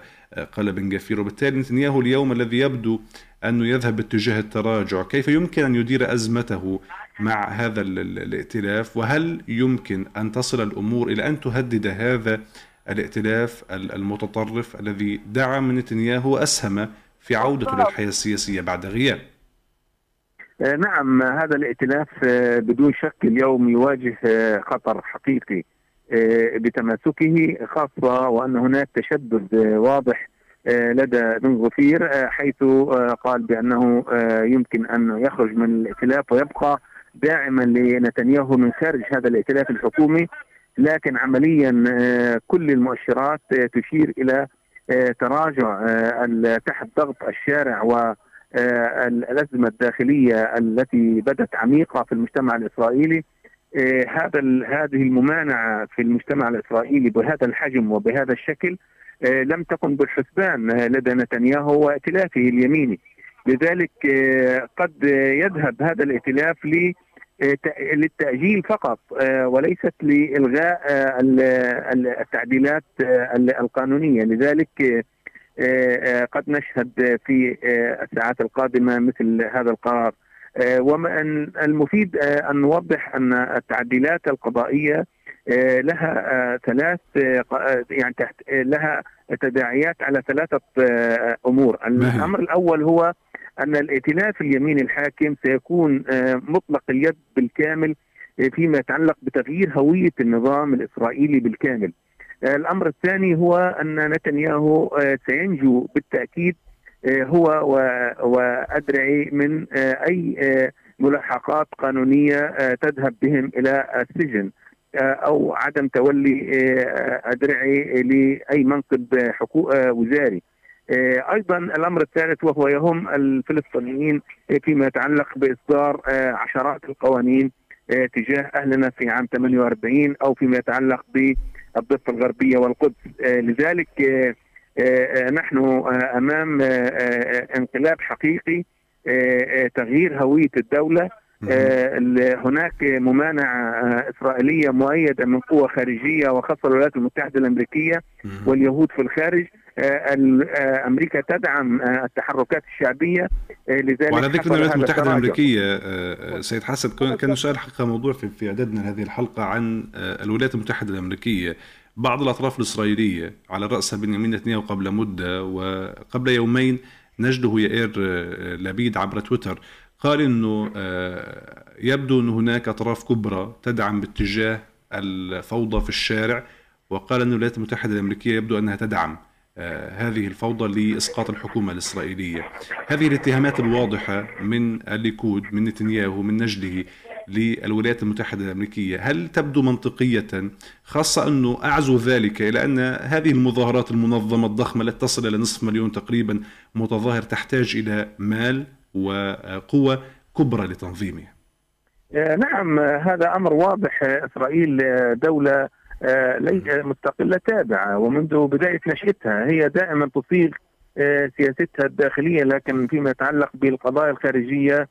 قال بن جفير. وبالتالي نتنياهو اليوم الذي يبدو أنه يذهب باتجاه التراجع كيف يمكن أن يدير أزمته مع هذا الائتلاف؟ وهل يمكن أن تصل الأمور إلى أن تهدد هذا الائتلاف المتطرف الذي دعم نتنياهو وأسهم في عودته للحياة السياسية بعد غياب؟ نعم هذا الائتلاف بدون شك اليوم يواجه خطر حقيقي. بتماسكه خاصة وأن هناك تشدد واضح لدى بن غفير حيث قال بأنه يمكن أن يخرج من الائتلاف ويبقى داعما لنتنياهو من خارج هذا الائتلاف الحكومي لكن عمليا كل المؤشرات تشير إلى تراجع تحت ضغط الشارع والازمه الداخلية التي بدت عميقة في المجتمع الإسرائيلي. هذا هذه الممانعة في المجتمع الإسرائيلي بهذا الحجم وبهذا الشكل لم تكن بالحسبان لدى نتنياهو وائتلافه اليميني. لذلك قد يذهب هذا الائتلاف للتأجيل فقط وليست لإلغاء التعديلات القانونية. لذلك قد نشهد في الساعات القادمة مثل هذا القرار. المفيد أن نوضح أن التعديلات القضائية لها ثلاث يعني تحت لها تداعيات على ثلاثة أمور. الأمر الأول هو أن الائتلاف اليمين الحاكم سيكون مطلق اليد بالكامل فيما يتعلق بتغيير هوية النظام الإسرائيلي بالكامل. الأمر الثاني هو أن نتنياهو سينجو بالتأكيد هو وأدرعي من أي ملاحقات قانونية تذهب بهم إلى السجن أو عدم تولي أدرعي لأي منصب وزاري. أيضا الأمر الثالث وهو يهم الفلسطينيين فيما يتعلق بإصدار عشرات القوانين تجاه أهلنا في عام 48 أو فيما يتعلق بالضفة الغربية والقدس. لذلك نحن أمام انقلاب حقيقي تغيير هوية الدولة. هناك ممانعة إسرائيلية مؤيدة من قوى خارجية وخاصة الولايات المتحدة الأمريكية واليهود في الخارج. أمريكا تدعم التحركات الشعبية لذلك وعلى ذكر الولايات المتحدة الأمريكية سيد حسن كان سؤال حقيقة موضوع في إعدادنا هذه الحلقة عن الولايات المتحدة الأمريكية. بعض الأطراف الإسرائيلية على رأسها بنيامين نتنياهو قبل مدة وقبل يومين نجده يائير لبيد عبر تويتر قال إنه يبدو ان هناك أطراف كبرى تدعم باتجاه الفوضى في الشارع وقال أن الولايات المتحدة الأمريكية يبدو أنها تدعم آه، هذه الفوضى لإسقاط الحكومة الإسرائيلية. هذه الاتهامات الواضحة من الليكود من نتنياهو من نجله للولايات المتحدة الأمريكية. هل تبدو منطقية خاصة أنه أعزو ذلك إلى أن هذه المظاهرات المنظمة الضخمة التي تصل إلى نصف مليون تقريبا متظاهر تحتاج إلى مال وقوة كبرى لتنظيمها؟ آه، نعم هذا أمر واضح. إسرائيل دولة آه، مستقلة تابعة ومنذ بداية نشأتها. هي دائما تصيغ آه، سياستها الداخلية لكن فيما يتعلق بالقضايا الخارجية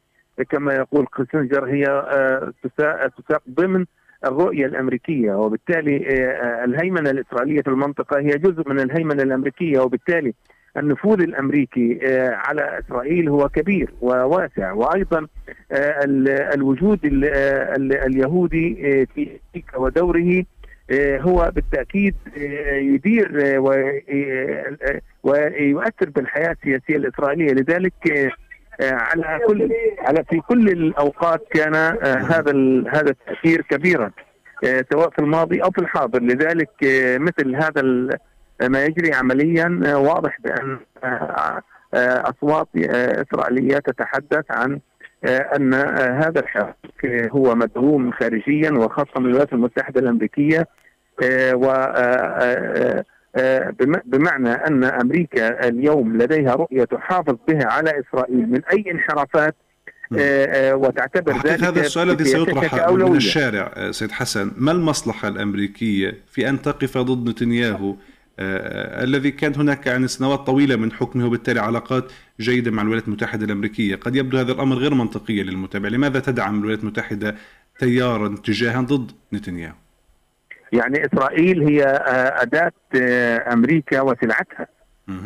كما يقول كيسنجر هي آه، تساق ضمن الرؤية الأمريكية وبالتالي الهيمنة الإسرائيلية في المنطقة هي جزء من الهيمنة الأمريكية وبالتالي النفوذ الأمريكي على إسرائيل هو كبير وواسع. وأيضا الوجود اليهودي في أمريكا ودوره آه، هو بالتأكيد آه، يدير آه، ويؤثر بالحياة السياسية الإسرائيلية. لذلك على كل على في كل الأوقات كان هذا هذا التأثير كبيرا سواء في الماضي أو في الحاضر. لذلك مثل هذا ما يجري عمليا واضح بأن أصوات إسرائيلية تتحدث عن أن هذا الحراك هو مدعوم خارجيا وخاصة من الولايات المتحدة الأمريكية و بمعنى أن أمريكا اليوم لديها رؤية تحافظ بها على إسرائيل من أي انحرافات وتعتبر ذلك هذا السؤال الذي سيطرح من الشارع سيد حسن. ما المصلحة الأمريكية في أن تقف ضد نتنياهو؟ آه الذي كانت هناك يعني سنوات طويلة من حكمه وبالتالي علاقات جيدة مع الولايات المتحدة الأمريكية. قد يبدو هذا الأمر غير منطقي للمتابع لماذا تدعم الولايات المتحدة تيارا اتجاها ضد نتنياهو؟ يعني إسرائيل هي آه، أداة آه، أمريكا وسلعتها.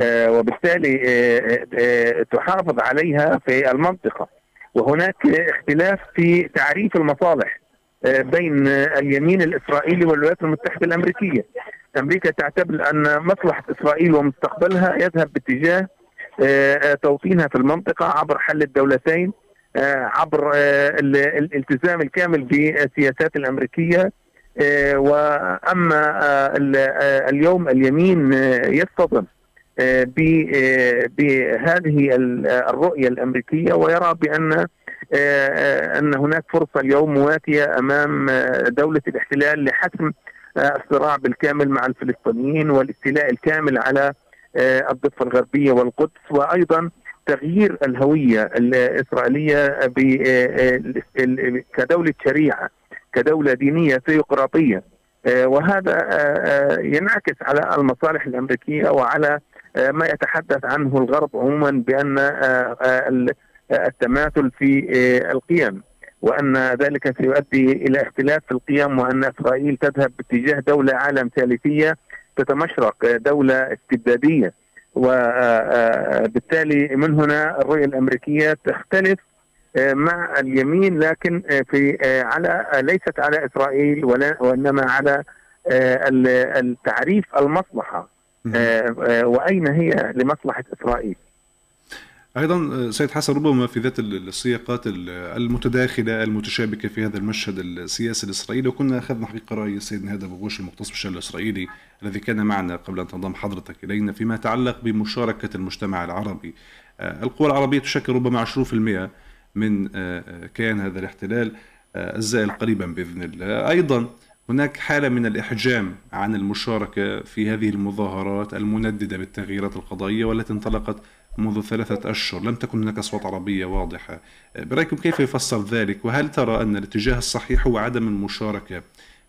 آه، وبالتالي تحافظ عليها في المنطقة. وهناك اختلاف في تعريف المصالح بين اليمين الإسرائيلي والولايات المتحدة الأمريكية. أمريكا تعتبر أن مصلحة إسرائيل ومستقبلها يذهب باتجاه توطينها في المنطقة عبر حل الدولتين عبر الالتزام الكامل بالسياسات الأمريكية. وأما اليوم اليمين يصطدم بهذه الرؤية الأمريكية ويرى بأن أن هناك فرصة اليوم مواتية أمام دولة الاحتلال لحسم الصراع بالكامل مع الفلسطينيين والاستيلاء الكامل على آه، الضفة الغربية والقدس وأيضا تغيير الهوية الإسرائيلية آه، آه، كدولة شريعة. كدولة دينية ثيوقراطية. وهذا ينعكس على المصالح الأمريكية وعلى ما يتحدث عنه الغرب عموما بأن التماثل في القيم وأن ذلك سيؤدي إلى اختلاف في القيم وأن إسرائيل تذهب باتجاه دولة عالم ثالثية تتمشرق دولة استبدادية. وبالتالي من هنا الرؤية الأمريكية تختلف مع اليمين لكن في على ليست على إسرائيل ولا وإنما على التعريف المصلحة. وأين هي لمصلحة إسرائيل؟ أيضا آه، سيد حسن ربما في ذات السياقات المتداخلة المتشابكة في هذا المشهد السياسي الإسرائيلي. وكنا أخذنا حقيقة رأي السيد نهاد أبو غوش المختص بالشأن الإسرائيلي الذي كان معنا قبل أن تنضم حضرتك إلينا فيما يتعلق بمشاركة المجتمع العربي. آه، القوى العربية تشكل ربما 20% من آه، كيان هذا الاحتلال الزائل قريبا بإذن الله. أيضا هناك حالة من الإحجام عن المشاركة في هذه المظاهرات المنددة بالتغييرات القضائية والتي انطلقت منذ ثلاثة أشهر. لم تكن هناك أصوات عربية واضحة. برأيكم كيف يفسر ذلك؟ وهل ترى أن الاتجاه الصحيح هو عدم المشاركة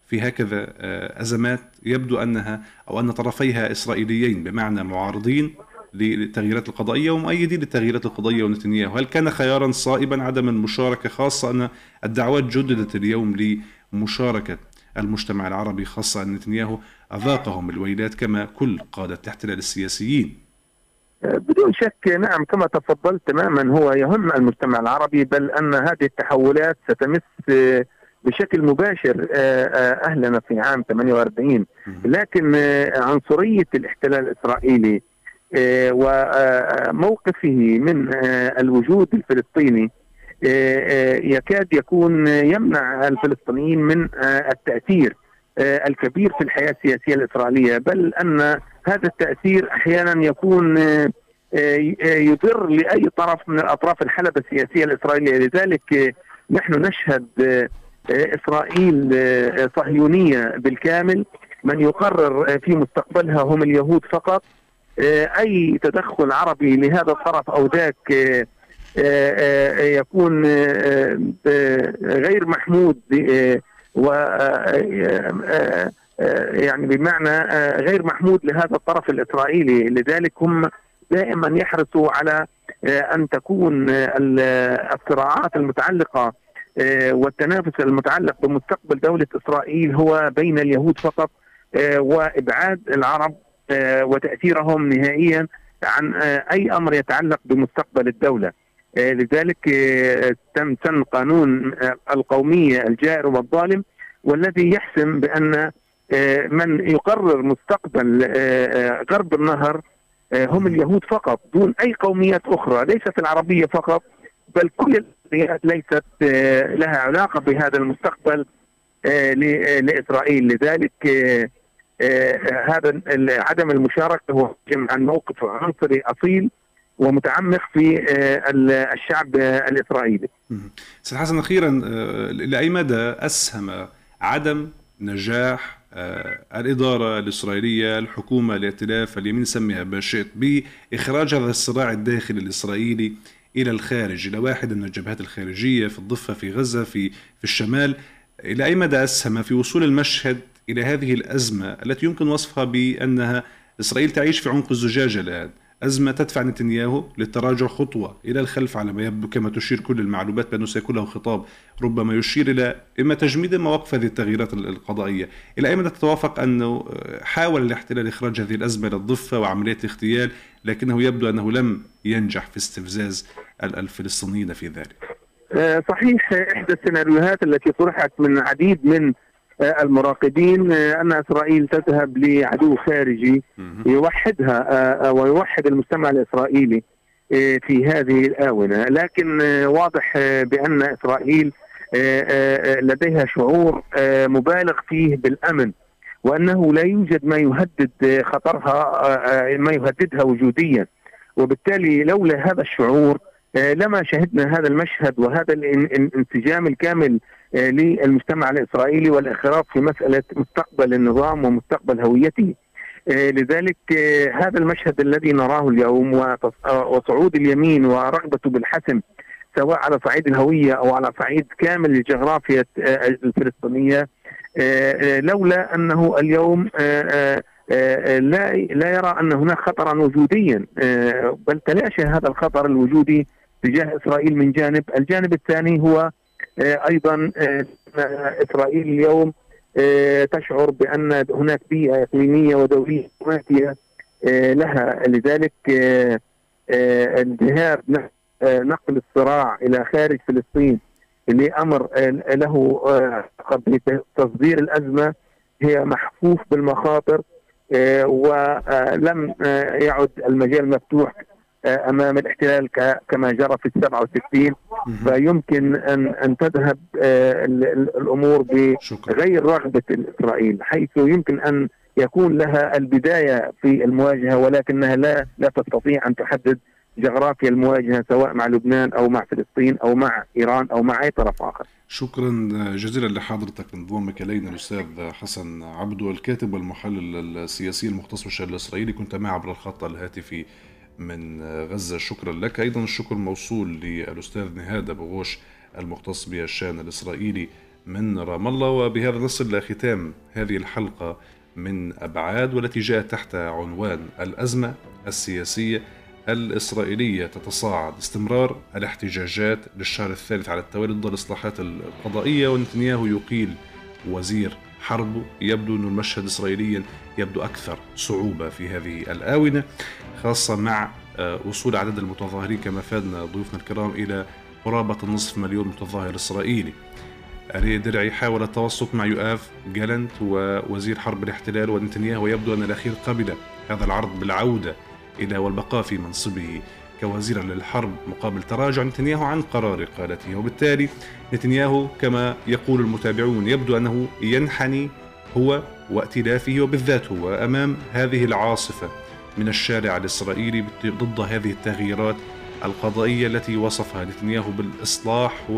في هكذا آه، أزمات؟ يبدو أنها أو أن طرفيها إسرائيليين بمعنى معارضين للتغييرات القضائية ومؤيدين للتغييرات القضائية ونتنياهو. هل كان خيارا صائبا عدم المشاركة خاصة أن الدعوات جددت اليوم لمشاركة المجتمع العربي خاصة أن نتنياهو أذاقهم الويلات كما كل قادة الاحتلال السياسيين؟ بدون شك نعم كما تفضلت تماما هو يهم المجتمع العربي بل أن هذه التحولات ستمس بشكل مباشر آه، آه، أهلنا في عام 48 لكن آه، عنصرية الاحتلال الإسرائيلي وموقفه من الوجود الفلسطيني يكاد يكون يمنع الفلسطينيين من التأثير الكبير في الحياة السياسية الإسرائيلية بل أن هذا التأثير أحيانا يكون يضر لأي طرف من الأطراف الحلبة السياسية الإسرائيلية. لذلك نحن نشهد إسرائيل صهيونية بالكامل. من يقرر في مستقبلها هم اليهود فقط. أي تدخل عربي لهذا الطرف أو ذاك يكون غير محمود و يعني بمعنى غير محمود لهذا الطرف الإسرائيلي. لذلك هم دائما يحرصوا على أن تكون الصراعات المتعلقة والتنافس المتعلق بمستقبل دولة إسرائيل هو بين اليهود فقط وإبعاد العرب وتأثيرهم نهائيا عن أي أمر يتعلق بمستقبل الدولة. لذلك تم سن قانون القوميه الجائر والظالم والذي يحسم بأن من يقرر مستقبل غرب النهر هم اليهود فقط دون أي قوميات أخرى ليست العربية فقط بل كل القوميات ليست لها علاقة بهذا المستقبل لإسرائيل. لذلك هذا عدم المشاركة هو عن موقف عنصري أصيل ومتعمق في الشعب الإسرائيلي. سيد حسن أخيرا لأي مدى أسهم عدم نجاح الإدارة الإسرائيلية الحكومة الائتلاف اليمين سميها ما شئت بإخراج هذا الصراع الداخلي الإسرائيلي إلى الخارج إلى واحدة من الجبهات الخارجية في الضفة في غزة في, في الشمال إلى أي مدى أسهم في وصول المشهد إلى هذه الأزمة التي يمكن وصفها بأنها إسرائيل تعيش في عنق الزجاجة الآن. أزمة تدفع نتنياهو للتراجع خطوة إلى الخلف على ما يبدو كما تشير كل المعلومات بأنه سيكون له خطاب ربما يشير إلى إما تجميد إما وقف هذه التغييرات القضائية. إلى أي مدى تتوافق أنه حاول الاحتلال إخراج هذه الأزمة إلى الضفة وعملية اغتيال لكنه يبدو أنه لم ينجح في استفزاز الفلسطينيين في ذلك؟ صحيح إحدى السيناريوهات التي طرحت من عديد من المراقبين أن إسرائيل تذهب لعدو خارجي يوحدها ويوحد المجتمع الإسرائيلي في هذه الآونة، لكن واضح بأن إسرائيل لديها شعور مبالغ فيه بالأمن وأنه لا يوجد ما يهدد خطرها ما يهددها وجوديا. وبالتالي لولا هذا الشعور لما شهدنا هذا المشهد وهذا الانسجام الكامل للمجتمع الإسرائيلي والاخراج في مسألة مستقبل النظام ومستقبل هويته. لذلك هذا المشهد الذي نراه اليوم وصعود اليمين ورغبته بالحسم سواء على صعيد الهوية أو على صعيد كامل الجغرافيا الفلسطينية لولا أنه اليوم لا لا يرى أن هناك خطرا وجوديا بل تلاشى هذا الخطر الوجودي تجاه إسرائيل من جانب، الجانب الثاني هو أيضا إسرائيل اليوم تشعر بأن هناك بيئة إقليمية ودولية ماتيه لها. لذلك انتهاء نقل الصراع إلى خارج فلسطين لأمر له تصدير الأزمة هي محفوف بالمخاطر ولم يعد المجال مفتوح أمام الاحتلال كما جرى في ال 67 فيمكن ان أن تذهب الأمور بغير رغبة إسرائيل حيث يمكن أن يكون لها البداية في المواجهة ولكنها لا لا تستطيع أن تحدد جغرافيا المواجهة سواء مع لبنان أو مع فلسطين أو مع إيران أو مع أي طرف آخر. شكرا جزيلا لحضرتك انضمامك الينا الأستاذ حسن عبدو الكاتب والمحلل السياسي المختص بالشأن الإسرائيلي. كنت معي عبر الخط الهاتفي من غزة. شكرا لك. أيضا الشكر موصول للأستاذ نهاد أبو غوش المختص بالشأن الإسرائيلي من رام الله. وبهذا نصل إلى ختام هذه الحلقة من أبعاد والتي جاءت تحت عنوان الأزمة السياسية الإسرائيلية تتصاعد. استمرار الاحتجاجات للشهر الثالث على التوالي ضد الإصلاحات القضائية ونتنياهو يقيل وزير حربه يبدو أن المشهد إسرائيليا يبدو أكثر صعوبة في هذه الآونة خاصة مع وصول عدد المتظاهرين كما فادنا ضيوفنا الكرام إلى قرابة النصف مليون متظاهر إسرائيلي. أري درعي حاول التوسط مع يؤاف جالنت ووزير حرب الاحتلال ونتنياهو ويبدو أن الأخير قبل هذا العرض بالعودة إلى والبقاء في منصبه. كوزير للحرب مقابل تراجع نتنياهو عن قرار إقالته وبالتالي نتنياهو كما يقول المتابعون يبدو أنه ينحني هو وائتلافه وبالذات هو أمام هذه العاصفة من الشارع الإسرائيلي ضد هذه التغييرات القضائية التي وصفها نتنياهو بالإصلاح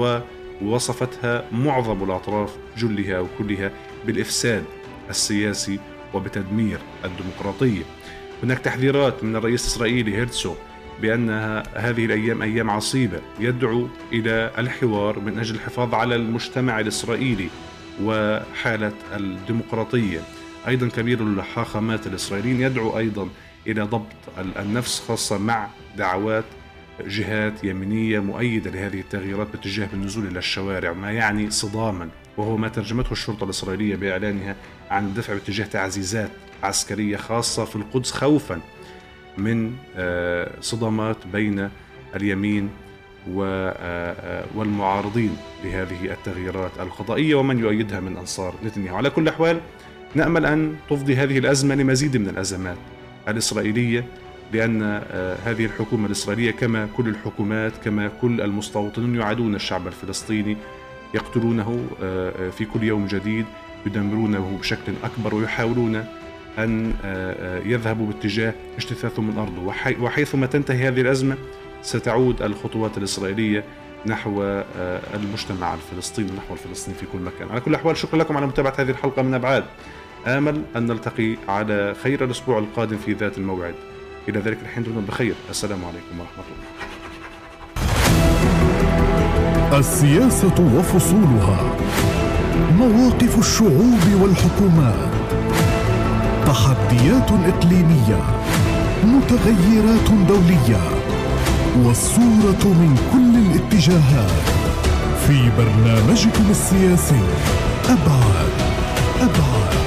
ووصفتها معظم الأطراف جلها أو كلها بالإفساد السياسي وبتدمير الديمقراطية. هناك تحذيرات من الرئيس الإسرائيلي هيرتسو بأن هذه الأيام أيام عصيبة يدعو إلى الحوار من أجل الحفاظ على المجتمع الإسرائيلي وحالة الديمقراطية. أيضا كبير الحاخامات الإسرائيليين يدعو أيضا إلى ضبط النفس خاصة مع دعوات جهات يمينية مؤيدة لهذه التغييرات باتجاه بالنزول إلى الشوارع ما يعني صداما وهو ما ترجمته الشرطة الإسرائيلية بإعلانها عن الدفع باتجاه تعزيزات عسكرية خاصة في القدس خوفا من آه، صدامات بين اليمين آه، آه، والمعارضين لهذه التغييرات القضائية ومن يؤيدها من أنصار نتنياهو. على كل الاحوال نأمل أن تفضي هذه الأزمة لمزيد من الأزمات الإسرائيلية لأن هذه الحكومة الإسرائيلية كما كل الحكومات كما كل المستوطنون يعادون الشعب الفلسطيني يقتلونه في كل يوم جديد يدمرونه بشكل أكبر ويحاولون أن آه، آه، يذهبوا باتجاه اجتثاثه من أرضه. وحيثما تنتهي هذه الأزمة ستعود الخطوات الإسرائيلية نحو آه، المجتمع الفلسطيني نحو الفلسطيني في كل مكان. على كل الأحوال شكرا لكم على متابعة هذه الحلقة من أبعاد. آمل أن نلتقي على خير الأسبوع القادم في ذات الموعد. إلى ذلك الحين دمتم بخير. السلام عليكم ورحمة الله. السياسة وفصولها. مواقف الشعوب والحكومات. تحديات إقليمية متغيرات دولية والصورة من كل الاتجاهات. في برنامجكم السياسي أبعاد أبعاد.